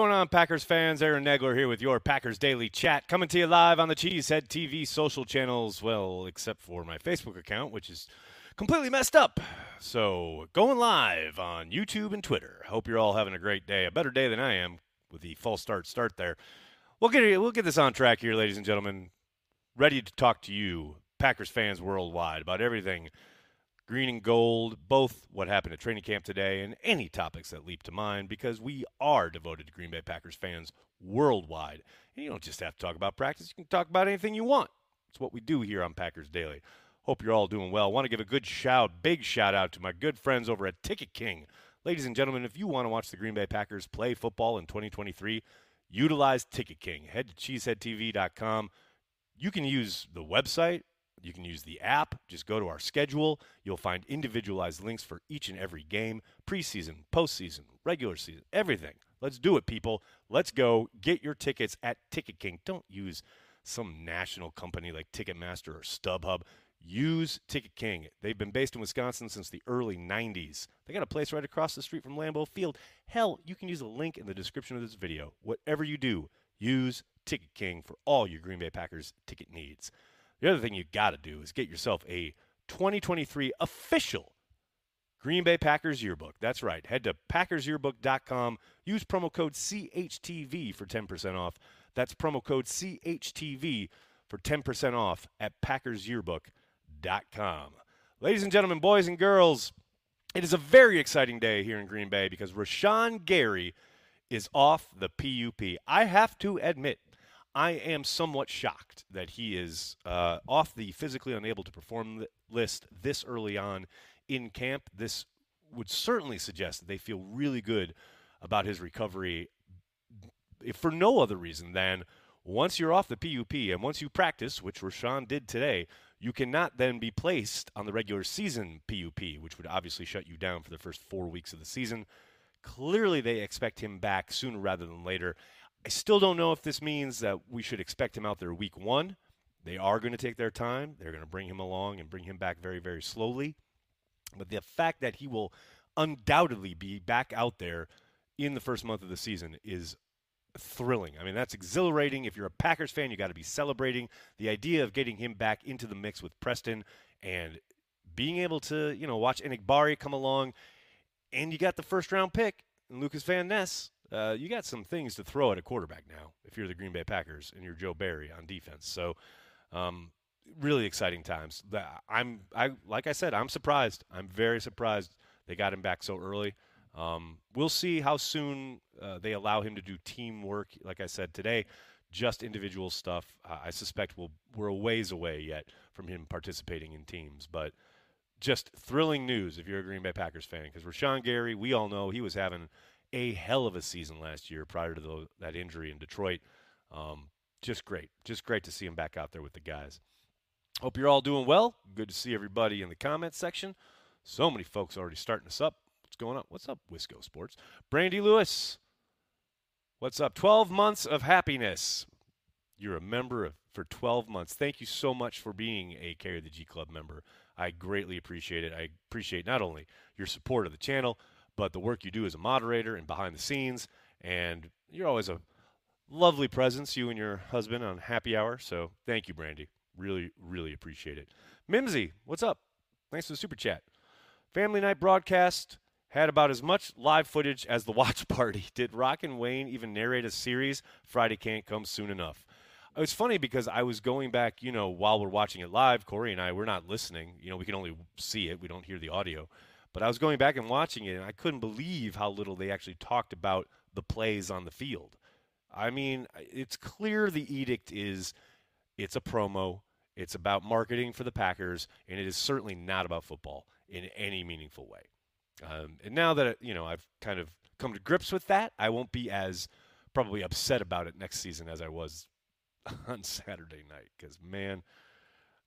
Going on, Packers fans? Aaron Nagler here with your Packers Daily Chat, coming to you live on the Cheesehead TV social channels. Well, except for my Facebook account, which is completely messed up. So, going live on YouTube and Twitter. Hope you're all having a great day, a better day than I am with the false start start there. We'll get we'll get this on track here, ladies and gentlemen. Ready to talk to you, Packers fans worldwide, about everything green and gold, both what happened at training camp today and any topics that leap to mind because we are devoted to Green Bay Packers fans worldwide. And you don't just have to talk about practice, you can talk about anything you want. It's what we do here on Packers Daily. Hope you're all doing well. Want to give a good shout, big shout out to my good friends over at Ticket King. Ladies and gentlemen, if you want to watch the Green Bay Packers play football in 2023, utilize Ticket King. Head to cheeseheadtv.com. You can use the website you can use the app. Just go to our schedule. You'll find individualized links for each and every game preseason, postseason, regular season, everything. Let's do it, people. Let's go. Get your tickets at Ticket King. Don't use some national company like Ticketmaster or StubHub. Use Ticket King. They've been based in Wisconsin since the early 90s. They got a place right across the street from Lambeau Field. Hell, you can use a link in the description of this video. Whatever you do, use Ticket King for all your Green Bay Packers ticket needs. The other thing you got to do is get yourself a 2023 official Green Bay Packers yearbook. That's right. Head to packersyearbook.com. Use promo code CHTV for 10% off. That's promo code CHTV for 10% off at packersyearbook.com. Ladies and gentlemen, boys and girls, it is a very exciting day here in Green Bay because Rashan Gary is off the PUP. I have to admit, I am somewhat shocked that he is uh, off the physically unable to perform list this early on in camp. This would certainly suggest that they feel really good about his recovery, if for no other reason than once you're off the PUP and once you practice, which Rashan did today, you cannot then be placed on the regular season PUP, which would obviously shut you down for the first four weeks of the season. Clearly, they expect him back sooner rather than later. I still don't know if this means that we should expect him out there week one. They are going to take their time. They're going to bring him along and bring him back very, very slowly. But the fact that he will undoubtedly be back out there in the first month of the season is thrilling. I mean, that's exhilarating. If you're a Packers fan, you got to be celebrating the idea of getting him back into the mix with Preston and being able to, you know, watch Enagbare come along. And you got the first round pick, Lucas Van Ness uh, you got some things to throw at a quarterback now if you're the Green Bay Packers and you're Joe Barry on defense. So, um, really exciting times. I'm, I like I said, I'm surprised. I'm very surprised they got him back so early. Um, we'll see how soon uh, they allow him to do teamwork. Like I said today, just individual stuff. Uh, I suspect we'll, we're a ways away yet from him participating in teams, but just thrilling news if you're a Green Bay Packers fan because Rashan Gary, we all know he was having a hell of a season last year prior to the, that injury in Detroit. Um, just great. Just great to see him back out there with the guys. Hope you're all doing well. Good to see everybody in the comments section. So many folks already starting us up. What's going on? What's up, Wisco Sports? Brandy Lewis. What's up? 12 months of happiness. You're a member of, for 12 months. Thank you so much for being a Carry the G Club member. I greatly appreciate it. I appreciate not only your support of the channel, but the work you do as a moderator and behind the scenes. And you're always a lovely presence, you and your husband on happy hour. So thank you, Brandy. Really, really appreciate it. Mimsy, what's up? Thanks for the super chat. Family night broadcast had about as much live footage as the watch party. Did Rock and Wayne even narrate a series? Friday can't come soon enough. It's funny because I was going back, you know, while we're watching it live, Corey and I, we're not listening. You know, we can only see it, we don't hear the audio. But I was going back and watching it, and I couldn't believe how little they actually talked about the plays on the field. I mean, it's clear the edict is it's a promo, it's about marketing for the Packers, and it is certainly not about football in any meaningful way. Um, and now that you know I've kind of come to grips with that, I won't be as probably upset about it next season as I was on Saturday night because man,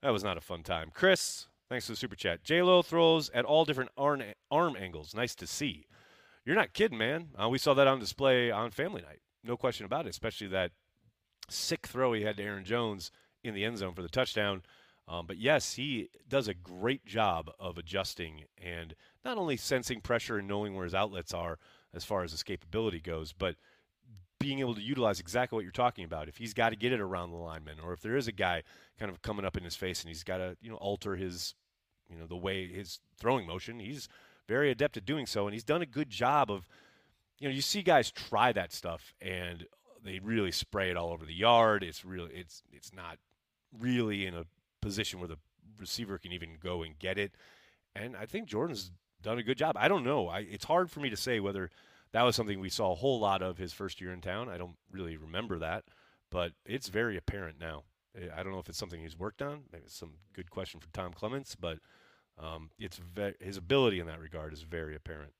that was not a fun time. Chris, Thanks for the super chat. J Lo throws at all different arm, arm angles. Nice to see. You're not kidding, man. Uh, we saw that on display on Family Night. No question about it. Especially that sick throw he had to Aaron Jones in the end zone for the touchdown. Um, but yes, he does a great job of adjusting and not only sensing pressure and knowing where his outlets are as far as escapability goes, but being able to utilize exactly what you're talking about. If he's got to get it around the lineman, or if there is a guy kind of coming up in his face and he's got to you know alter his you know the way his throwing motion, he's very adept at doing so, and he's done a good job of you know you see guys try that stuff and they really spray it all over the yard. It's really it's it's not really in a position where the receiver can even go and get it. And I think Jordan's done a good job. I don't know. I, it's hard for me to say whether that was something we saw a whole lot of his first year in town. I don't really remember that, but it's very apparent now. I don't know if it's something he's worked on. Maybe it's some good question for Tom Clements, but um, it's ve- his ability in that regard is very apparent.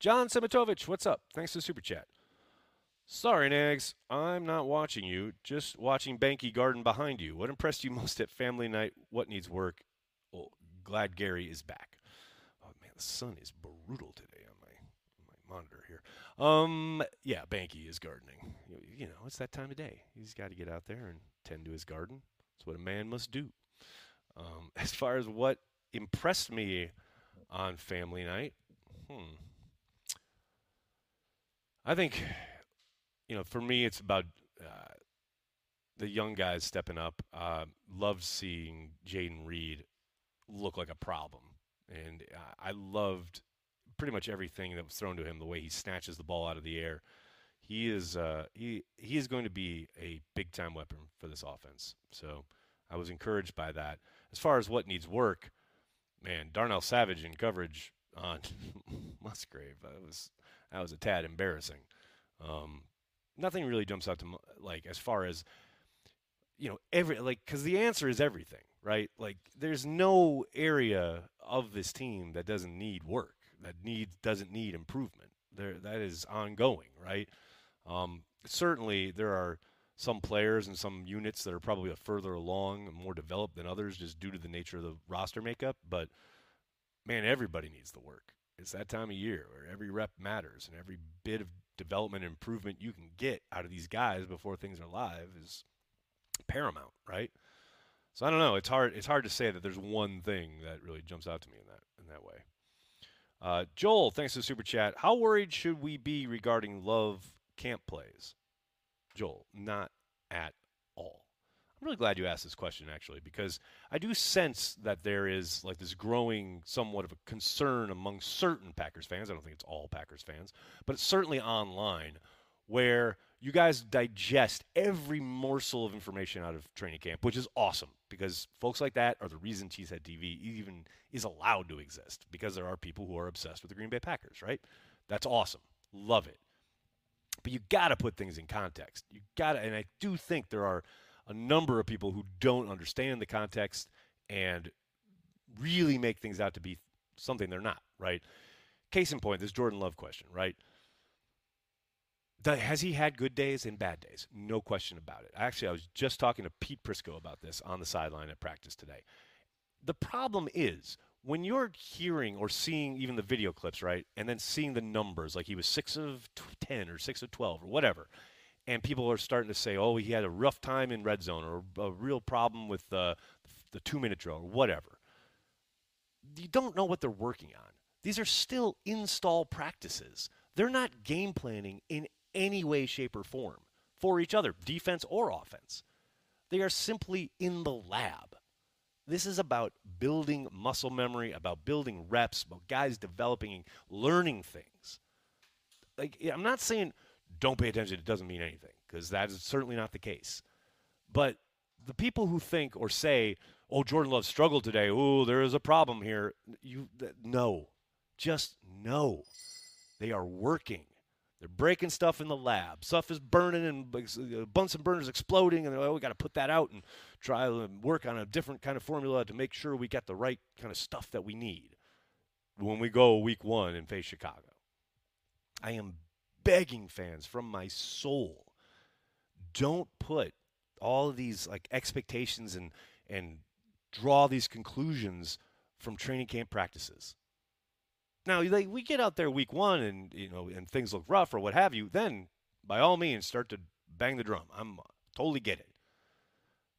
John Semitovich, what's up? Thanks for the super chat. Sorry, Nags. I'm not watching you. Just watching Banky Garden behind you. What impressed you most at family night? What needs work? Well, glad Gary is back. Oh man, the sun is brutal today monitor here. Um, yeah, Banky is gardening. You, know, it's that time of day. He's got to get out there and tend to his garden. It's what a man must do. Um, as far as what impressed me on family night, hmm. I think you know, for me, it's about uh, the young guys stepping up. Uh, loved seeing Jayden Reed look like a problem, and uh, I loved pretty much everything that was thrown to him. The way he snatches the ball out of the air, he is uh, he he is going to be a big time weapon for this offense. So I was encouraged by that. As far as what needs work, man, Darnell Savage in coverage on Musgrave that was that was a tad embarrassing. Um, nothing really jumps out to like as far as you know every like because the answer is everything right like there's no area of this team that doesn't need work that needs doesn't need improvement there that is ongoing right um, certainly there are some players and some units that are probably further along and more developed than others just due to the nature of the roster makeup but man everybody needs the work it's that time of year where every rep matters and every bit of development improvement you can get out of these guys before things are live is paramount, right? So I don't know. It's hard. It's hard to say that there's one thing that really jumps out to me in that in that way. Uh, Joel, thanks for the super chat. How worried should we be regarding Love camp plays? Joel, not at all. I'm really glad you asked this question actually because I do sense that there is like this growing somewhat of a concern among certain Packers fans. I don't think it's all Packers fans, but it's certainly online where you guys digest every morsel of information out of training camp, which is awesome because folks like that are the reason Cheesehead TV even is allowed to exist because there are people who are obsessed with the Green Bay Packers, right? That's awesome. Love it. But you got to put things in context. You got to, and I do think there are a number of people who don't understand the context and really make things out to be something they're not, right? Case in point, this Jordan Love question, right? Has he had good days and bad days? No question about it. Actually, I was just talking to Pete Prisco about this on the sideline at practice today. The problem is when you're hearing or seeing even the video clips, right, and then seeing the numbers, like he was six of ten or six of twelve or whatever, and people are starting to say, "Oh, he had a rough time in red zone or a real problem with the the two minute drill or whatever." You don't know what they're working on. These are still install practices. They're not game planning in any way, shape, or form for each other, defense or offense. They are simply in the lab. This is about building muscle memory, about building reps, about guys developing, and learning things. Like I'm not saying don't pay attention, it doesn't mean anything, because that is certainly not the case. But the people who think or say, "Oh, Jordan Love struggled today. Oh, there is a problem here." You no, just no. They are working. They're breaking stuff in the lab. Stuff is burning and uh, Bunsen burners exploding, and they're oh, we got to put that out and try to work on a different kind of formula to make sure we get the right kind of stuff that we need when we go week one and face Chicago. I am begging fans from my soul don't put all of these like expectations and and draw these conclusions from training camp practices. Now, like, we get out there week one and you know and things look rough or what have you, then by all means start to bang the drum. I'm totally get it.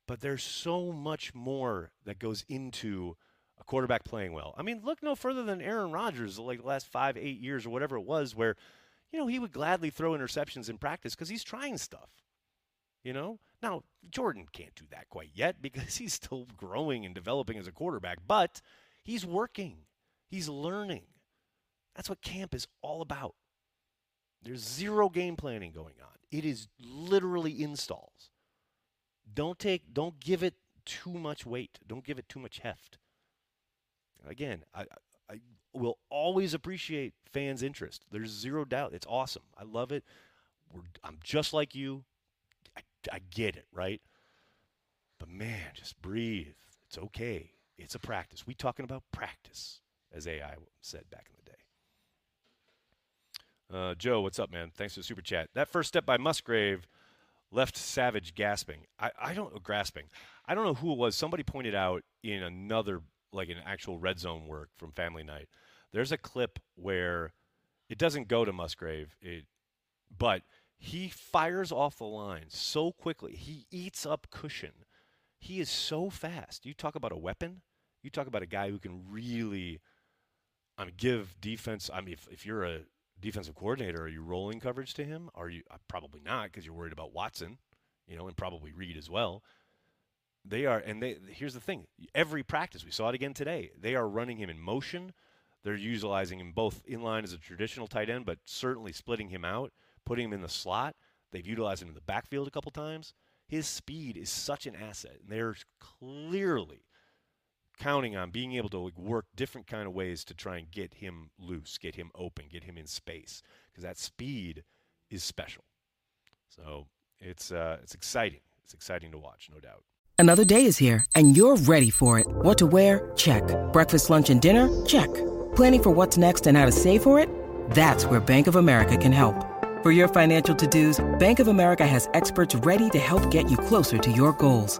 But there's so much more that goes into a quarterback playing well. I mean, look no further than Aaron Rodgers, like the last five, eight years or whatever it was, where you know, he would gladly throw interceptions in practice because he's trying stuff. You know, now Jordan can't do that quite yet because he's still growing and developing as a quarterback, but he's working, he's learning. That's what camp is all about. There's zero game planning going on. It is literally installs. Don't take don't give it too much weight. Don't give it too much heft. Again, I I will always appreciate fans' interest. There's zero doubt. It's awesome. I love it. We're, I'm just like you. I, I get it, right? But man, just breathe. It's okay. It's a practice. We talking about practice, as AI said back in the day. Uh, Joe, what's up, man? Thanks for the super chat. That first step by Musgrave left Savage gasping. I, I don't know grasping. I don't know who it was. Somebody pointed out in another like an actual red zone work from Family Night. There's a clip where it doesn't go to Musgrave, it, but he fires off the line so quickly. He eats up cushion. He is so fast. You talk about a weapon. You talk about a guy who can really I mean, give defense. I mean, if, if you're a defensive coordinator, are you rolling coverage to him? Are you uh, probably not because you're worried about Watson, you know, and probably Reed as well. They are, and they. Here's the thing: every practice, we saw it again today. They are running him in motion. They're utilizing him both in line as a traditional tight end, but certainly splitting him out, putting him in the slot. They've utilized him in the backfield a couple times. His speed is such an asset, and they're clearly counting on being able to work different kind of ways to try and get him loose, get him open, get him in space, because that speed is special. So it's uh, it's exciting. It's exciting to watch, no doubt. Another day is here, and you're ready for it. What to wear? Check. Breakfast, lunch, and dinner? Check. Planning for what's next and how to save for it? That's where Bank of America can help. For your financial to-dos, Bank of America has experts ready to help get you closer to your goals.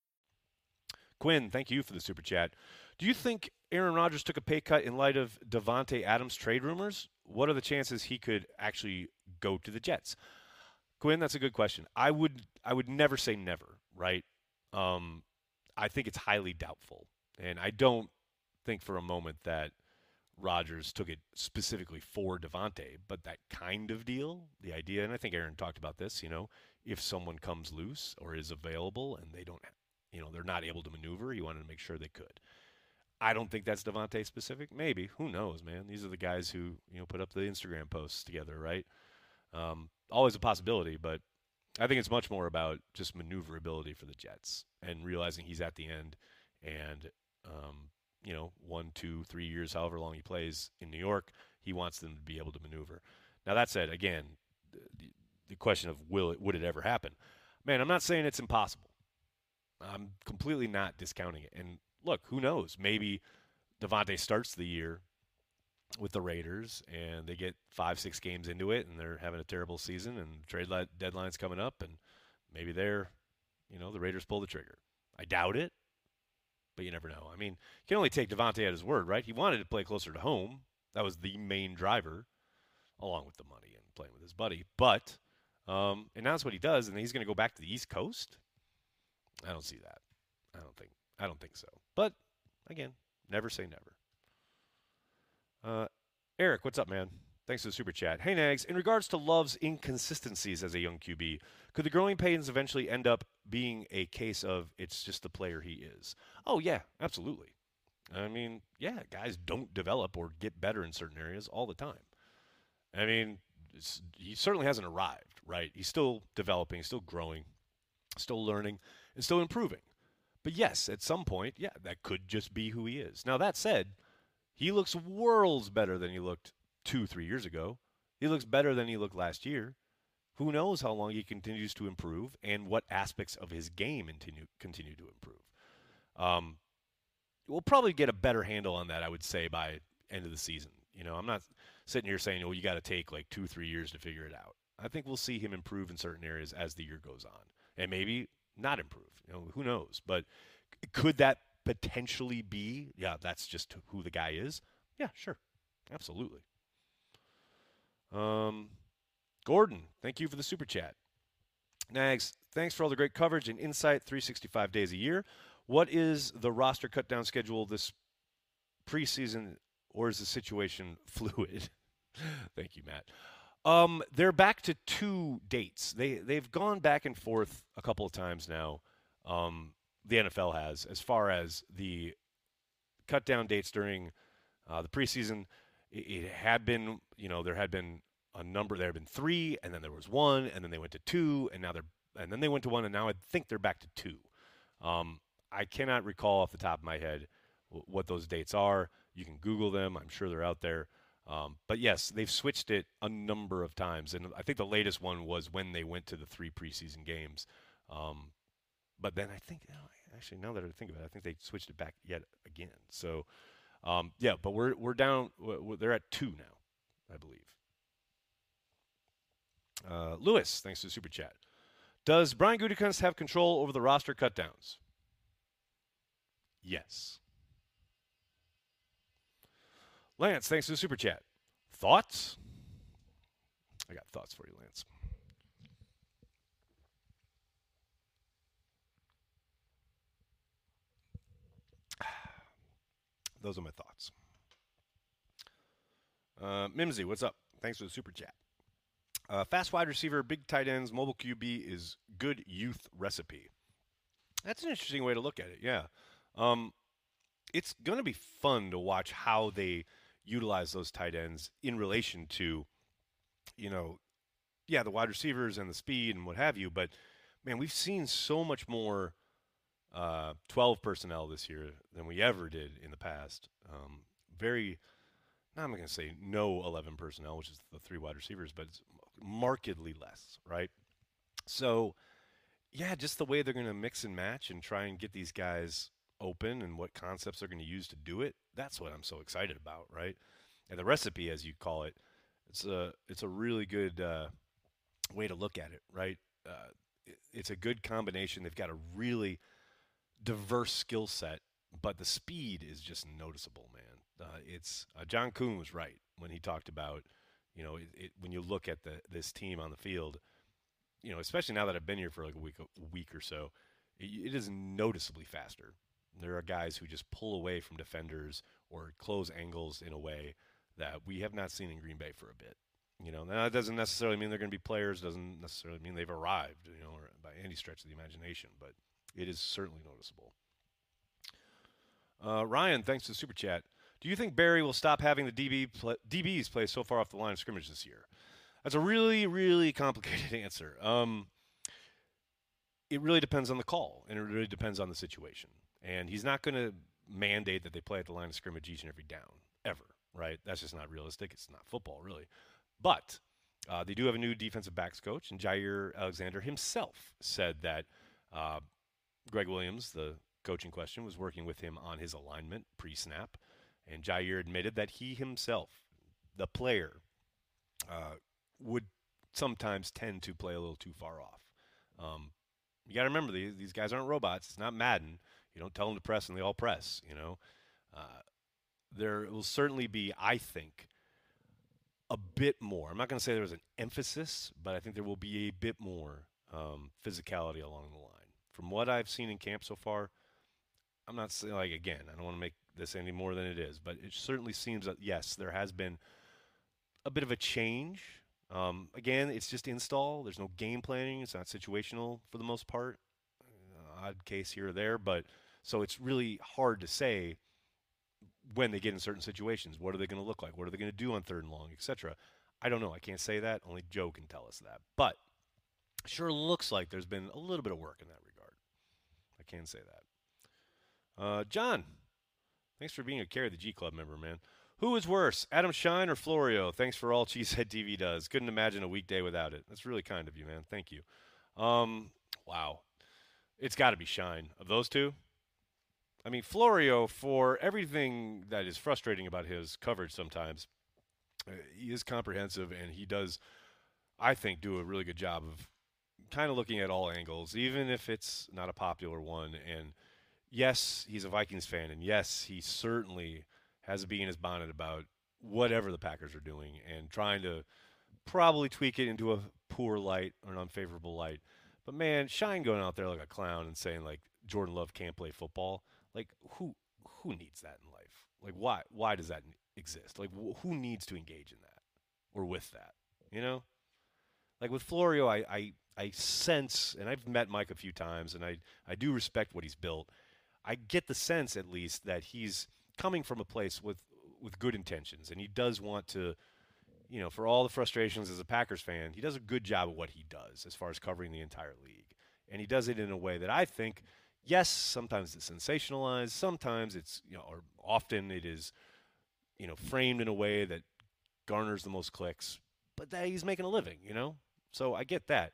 Quinn, thank you for the super chat. Do you think Aaron Rodgers took a pay cut in light of Davante Adams trade rumors? What are the chances he could actually go to the Jets? Quinn, that's a good question. I would I would never say never, right? Um, I think it's highly doubtful, and I don't think for a moment that Rodgers took it specifically for Davante, but that kind of deal, the idea, and I think Aaron talked about this. You know, if someone comes loose or is available and they don't you know they're not able to maneuver. He wanted to make sure they could. I don't think that's Davante specific. Maybe who knows, man? These are the guys who you know put up the Instagram posts together, right? Um, always a possibility, but I think it's much more about just maneuverability for the Jets and realizing he's at the end, and um, you know, one, two, three years, however long he plays in New York, he wants them to be able to maneuver. Now that said, again, the, the question of will it would it ever happen? Man, I'm not saying it's impossible. I'm completely not discounting it. And look, who knows? Maybe Davante starts the year with the Raiders and they get five, six games into it and they're having a terrible season and trade deadline's coming up and maybe they're, you know, the Raiders pull the trigger. I doubt it, but you never know. I mean, you can only take Davante at his word, right? He wanted to play closer to home. That was the main driver, along with the money and playing with his buddy. But, um, and that's what he does, and he's going to go back to the East Coast. I don't see that. I don't think. I don't think so. But again, never say never. Uh, Eric, what's up, man? Thanks for the super chat. Hey, Nags. In regards to Love's inconsistencies as a young QB, could the growing pains eventually end up being a case of it's just the player he is? Oh yeah, absolutely. I mean, yeah, guys don't develop or get better in certain areas all the time. I mean, he certainly hasn't arrived, right? He's still developing, still growing, still learning and still improving. But yes, at some point, yeah, that could just be who he is. Now, that said, he looks worlds better than he looked two, three years ago. He looks better than he looked last year. Who knows how long he continues to improve and what aspects of his game continue continue to improve. Um, we'll probably get a better handle on that, I would say, by end of the season. You know, I'm not sitting here saying, "Oh, you got to take like two, three years to figure it out." I think we'll see him improve in certain areas as the year goes on, and maybe not improve. You know, who knows? But could that potentially be? Yeah, that's just who the guy is. Yeah, sure, absolutely. Um, Gordon, thank you for the super chat. Nags, thanks for all the great coverage and insight. 365 days a year. What is the roster cut down schedule this preseason, or is the situation fluid? Thank you, Matt. Um, they're back to two dates. They they've gone back and forth a couple of times now. Um, the NFL has as far as the cut down dates during uh, the preseason. It, it had been, you know, there had been a number. There had been three, and then there was one, and then they went to two, and now they're and then they went to one, and now I think they're back to two. Um, I cannot recall off the top of my head what those dates are. You can Google them. I'm sure they're out there. Um, but yes, they've switched it a number of times, and I think the latest one was when they went to the three preseason games. Um, but then I think, actually, now that I think of it, I think they switched it back yet again. So, um, yeah, but we're we're down. We're, they're at two now, I believe. Uh, Lewis, thanks to the super chat. Does Brian Gutekunst have control over the roster cutdowns? Yes. Lance, thanks for the super chat. Thoughts? I got thoughts for you, Lance. Those are my thoughts. Uh, Mimsy, what's up? Thanks for the super chat. Uh, fast wide receiver, big tight ends, mobile QB is good youth recipe. That's an interesting way to look at it. Yeah. Um, it's going to be fun to watch how they utilize those tight ends in relation to, you know, yeah, the wide receivers and the speed and what have you. But man, we've seen so much more uh, 12 personnel this year than we ever did in the past. Um, very, now I'm going to say no 11 personnel, which is the three wide receivers, but it's markedly less, right? So, yeah, just the way they're going to mix and match and try and get these guys open and what concepts they're going to use to do it. That's what I'm so excited about, right? And the recipe, as you call it, it's a it's a really good uh, way to look at it, right? Uh, it, it's a good combination. They've got a really diverse skill set, but the speed is just noticeable, man. Uh, it's uh, John Kuhn was right when he talked about, you know, it, it, when you look at the this team on the field, you know, especially now that I've been here for like a week a week or so, it is noticeably faster. There are guys who just pull away from defenders or close angles in a way that we have not seen in Green Bay for a bit. You know, now that doesn't necessarily mean they're going to be players. Doesn't necessarily mean they've arrived. You know, by any stretch of the imagination, but it is certainly noticeable. Uh, Ryan, thanks to the super chat. Do you think Barry will stop having the DB DBs play so far off the line of scrimmage this year? That's a really, really complicated answer. Um, it really depends on the call, and it really depends on the situation. And he's not going to mandate that they play at the line of scrimmage each and every down, ever, right? That's just not realistic. It's not football, really. But uh, they do have a new defensive backs coach, and Jaire Alexander himself said that uh, Gregg Williams, the coaching question, was working with him on his alignment pre snap. And Jaire admitted that he himself, the player, uh, would sometimes tend to play a little too far off. Um, you got to remember these these guys aren't robots. It's not Madden. You don't tell them to press and they all press. You know, uh, there will certainly be, I think, a bit more. I'm not going to say there's an emphasis, but I think there will be a bit more um, physicality along the line. From what I've seen in camp so far, I'm not saying like again. I don't want to make this any more than it is, but it certainly seems that yes, there has been a bit of a change um, again, it's just install. There's no game planning. It's not situational for the most part. Uh, odd case here or there, but so it's really hard to say when they get in certain situations. What are they going to look like? What are they going to do on third and long, etc. I don't know. I can't say that. Only Joe can tell us that. But sure looks like there's been a little bit of work in that regard. I can say that. Uh, John, thanks for being a Carry the G Club member, man. Who is worse, Adam Schein or Florio? Thanks for all Cheesehead TV does. Couldn't imagine a weekday without it. That's really kind of you, man. Thank you. Um, wow. It's got to be Schein. Of those two, I mean, Florio, for everything that is frustrating about his coverage sometimes, uh, he is comprehensive and he does, I think, do a really good job of kind of looking at all angles, even if it's not a popular one. And yes, he's a Vikings fan, and yes, he certainly has a bee in his bonnet about whatever the Packers are doing and trying to probably tweak it into a poor light or an unfavorable light. But man, Schein going out there like a clown and saying like Jordan Love can't play football. Like who who needs that in life? Like why why does that exist? Like wh- who needs to engage in that or with that? You know? Like with Florio, I, I I sense, and I've met Mike a few times, and I I do respect what he's built. I get the sense, at least, that he's coming from a place with with good intentions, and he does want to, you know, for all the frustrations as a Packers fan, he does a good job of what he does as far as covering the entire league, and he does it in a way that I think, yes, sometimes it's sensationalized, sometimes it's you know, or often it is, you know, framed in a way that garners the most clicks, but that he's making a living, you know. So I get that,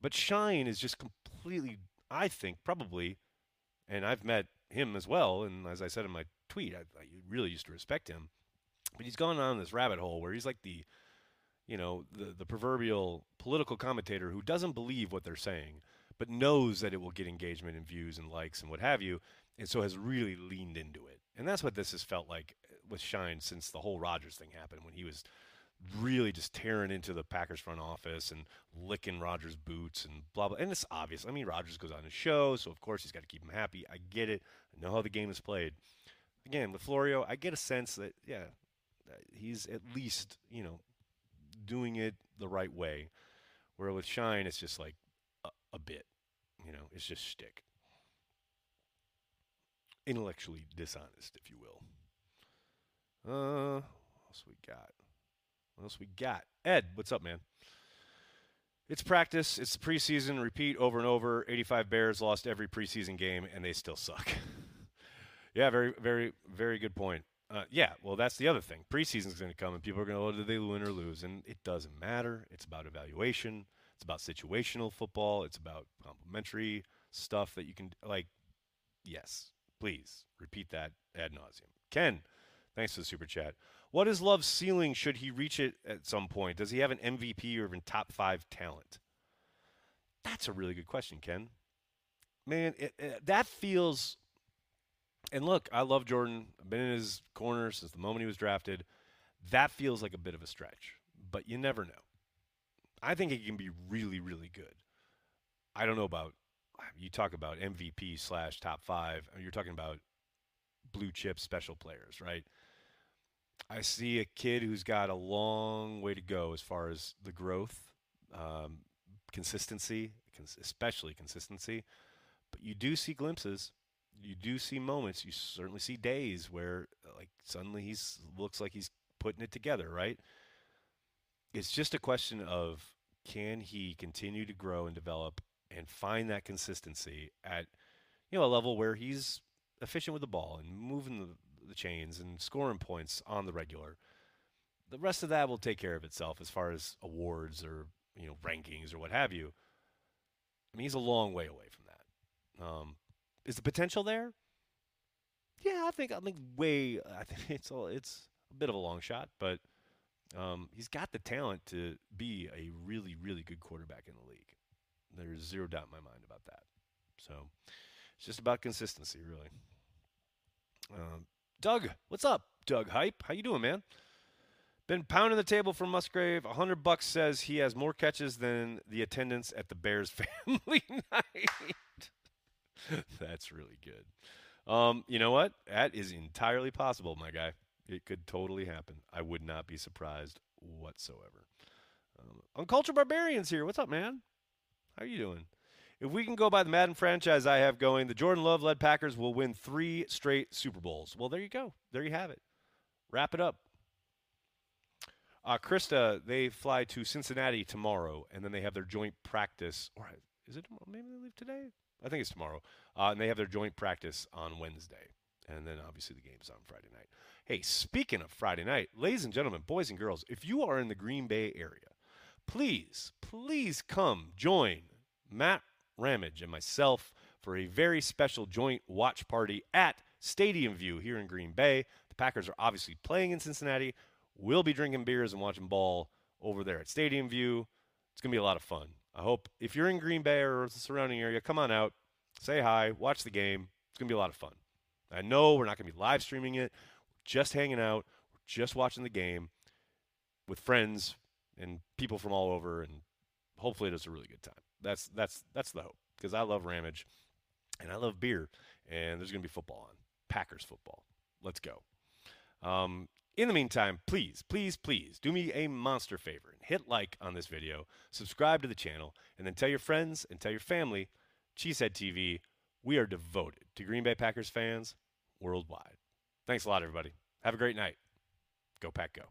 but Schein is just completely, I think, probably, and I've met him as well, and as I said in my tweet. I, I really used to respect him, but he's gone on this rabbit hole where he's like the, you know, the the proverbial political commentator who doesn't believe what they're saying, but knows that it will get engagement and views and likes and what have you, and so has really leaned into it. And that's what this has felt like uh, with Schein since the whole Rodgers thing happened when he was really just tearing into the Packers front office and licking Rodgers' boots and blah blah. And it's obvious. I mean, Rodgers goes on his show, so of course he's got to keep him happy. I get it. I know how the game is played again with Florio, I get a sense that yeah, uh, he's at least you know doing it the right way. Where with Schein, it's just like a, a bit, you know, it's just shtick, intellectually dishonest, if you will. Uh, what else we got? What else we got? Ed, what's up, man? It's practice. It's preseason. Repeat over and over. 85 Bears lost every preseason game, and they still suck. Yeah, very, very, very good point. Uh, yeah, well, that's the other thing. Preseason's going to come, and people are going to, oh, did they win or lose? And it doesn't matter. It's about evaluation. It's about situational football. It's about complementary stuff that you can, like, yes, please repeat that ad nauseum. Ken, thanks for the super chat. What is Love's ceiling should he reach it at some point? Does he have an MVP or even top five talent? That's a really good question, Ken. Man, it, it, that feels and look, I love Jordan. I've been in his corner since the moment he was drafted. That feels like a bit of a stretch, but you never know. I think he can be really, really good. I don't know about you talk about MVP slash top five. You're talking about blue chip special players, right? I see a kid who's got a long way to go as far as the growth, um, consistency, especially consistency. But you do see glimpses you do see moments. You certainly see days where like suddenly he's looks like he's putting it together, right? It's just a question of can he continue to grow and develop and find that consistency at you know a level where he's efficient with the ball and moving the, the chains and scoring points on the regular. The rest of that will take care of itself as far as awards or you know rankings or what have you. I mean, he's a long way away from that. Um, is the potential there? Yeah, I think I think way. I think it's a, it's a bit of a long shot, but um, he's got the talent to be a really really good quarterback in the league. There's zero doubt in my mind about that. So it's just about consistency, really. Um, Doug, what's up? Doug Hype, how you doing, man? Been pounding the table for Musgrave. Hundred bucks says he has more catches than the attendance at the Bears family night. That's really good. Um, you know what? That is entirely possible, my guy. It could totally happen. I would not be surprised whatsoever. Um, Uncultured Barbarians here. What's up, man? How are you doing? If we can go by the Madden franchise I have going, the Jordan Love led Packers will win three straight Super Bowls. Well, there you go. There you have it. Wrap it up. Uh, Krista, they fly to Cincinnati tomorrow, and then they have their joint practice. Or is it maybe they leave today? I think it's tomorrow. Uh, and they have their joint practice on Wednesday. And then obviously the game's on Friday night. Hey, speaking of Friday night, ladies and gentlemen, boys and girls, if you are in the Green Bay area, please, please come join Matt Ramage and myself for a very special joint watch party at Stadium View here in Green Bay. The Packers are obviously playing in Cincinnati. We'll be drinking beers and watching ball over there at Stadium View. It's going to be a lot of fun. I hope if you're in Green Bay or the surrounding area, come on out, say hi, watch the game. It's going to be a lot of fun. I know we're not going to be live streaming it. Just hanging out. Just watching the game with friends and people from all over, and hopefully it's a really good time. That's that's that's the hope because I love Ramage and I love beer, and there's going to be football on Packers football. Let's go. Um, in the meantime, please, please, please do me a monster favor and hit like on this video, subscribe to the channel, and then tell your friends and tell your family, Cheesehead TV, we are devoted to Green Bay Packers fans worldwide. Thanks a lot, everybody. Have a great night. Go Pack Go.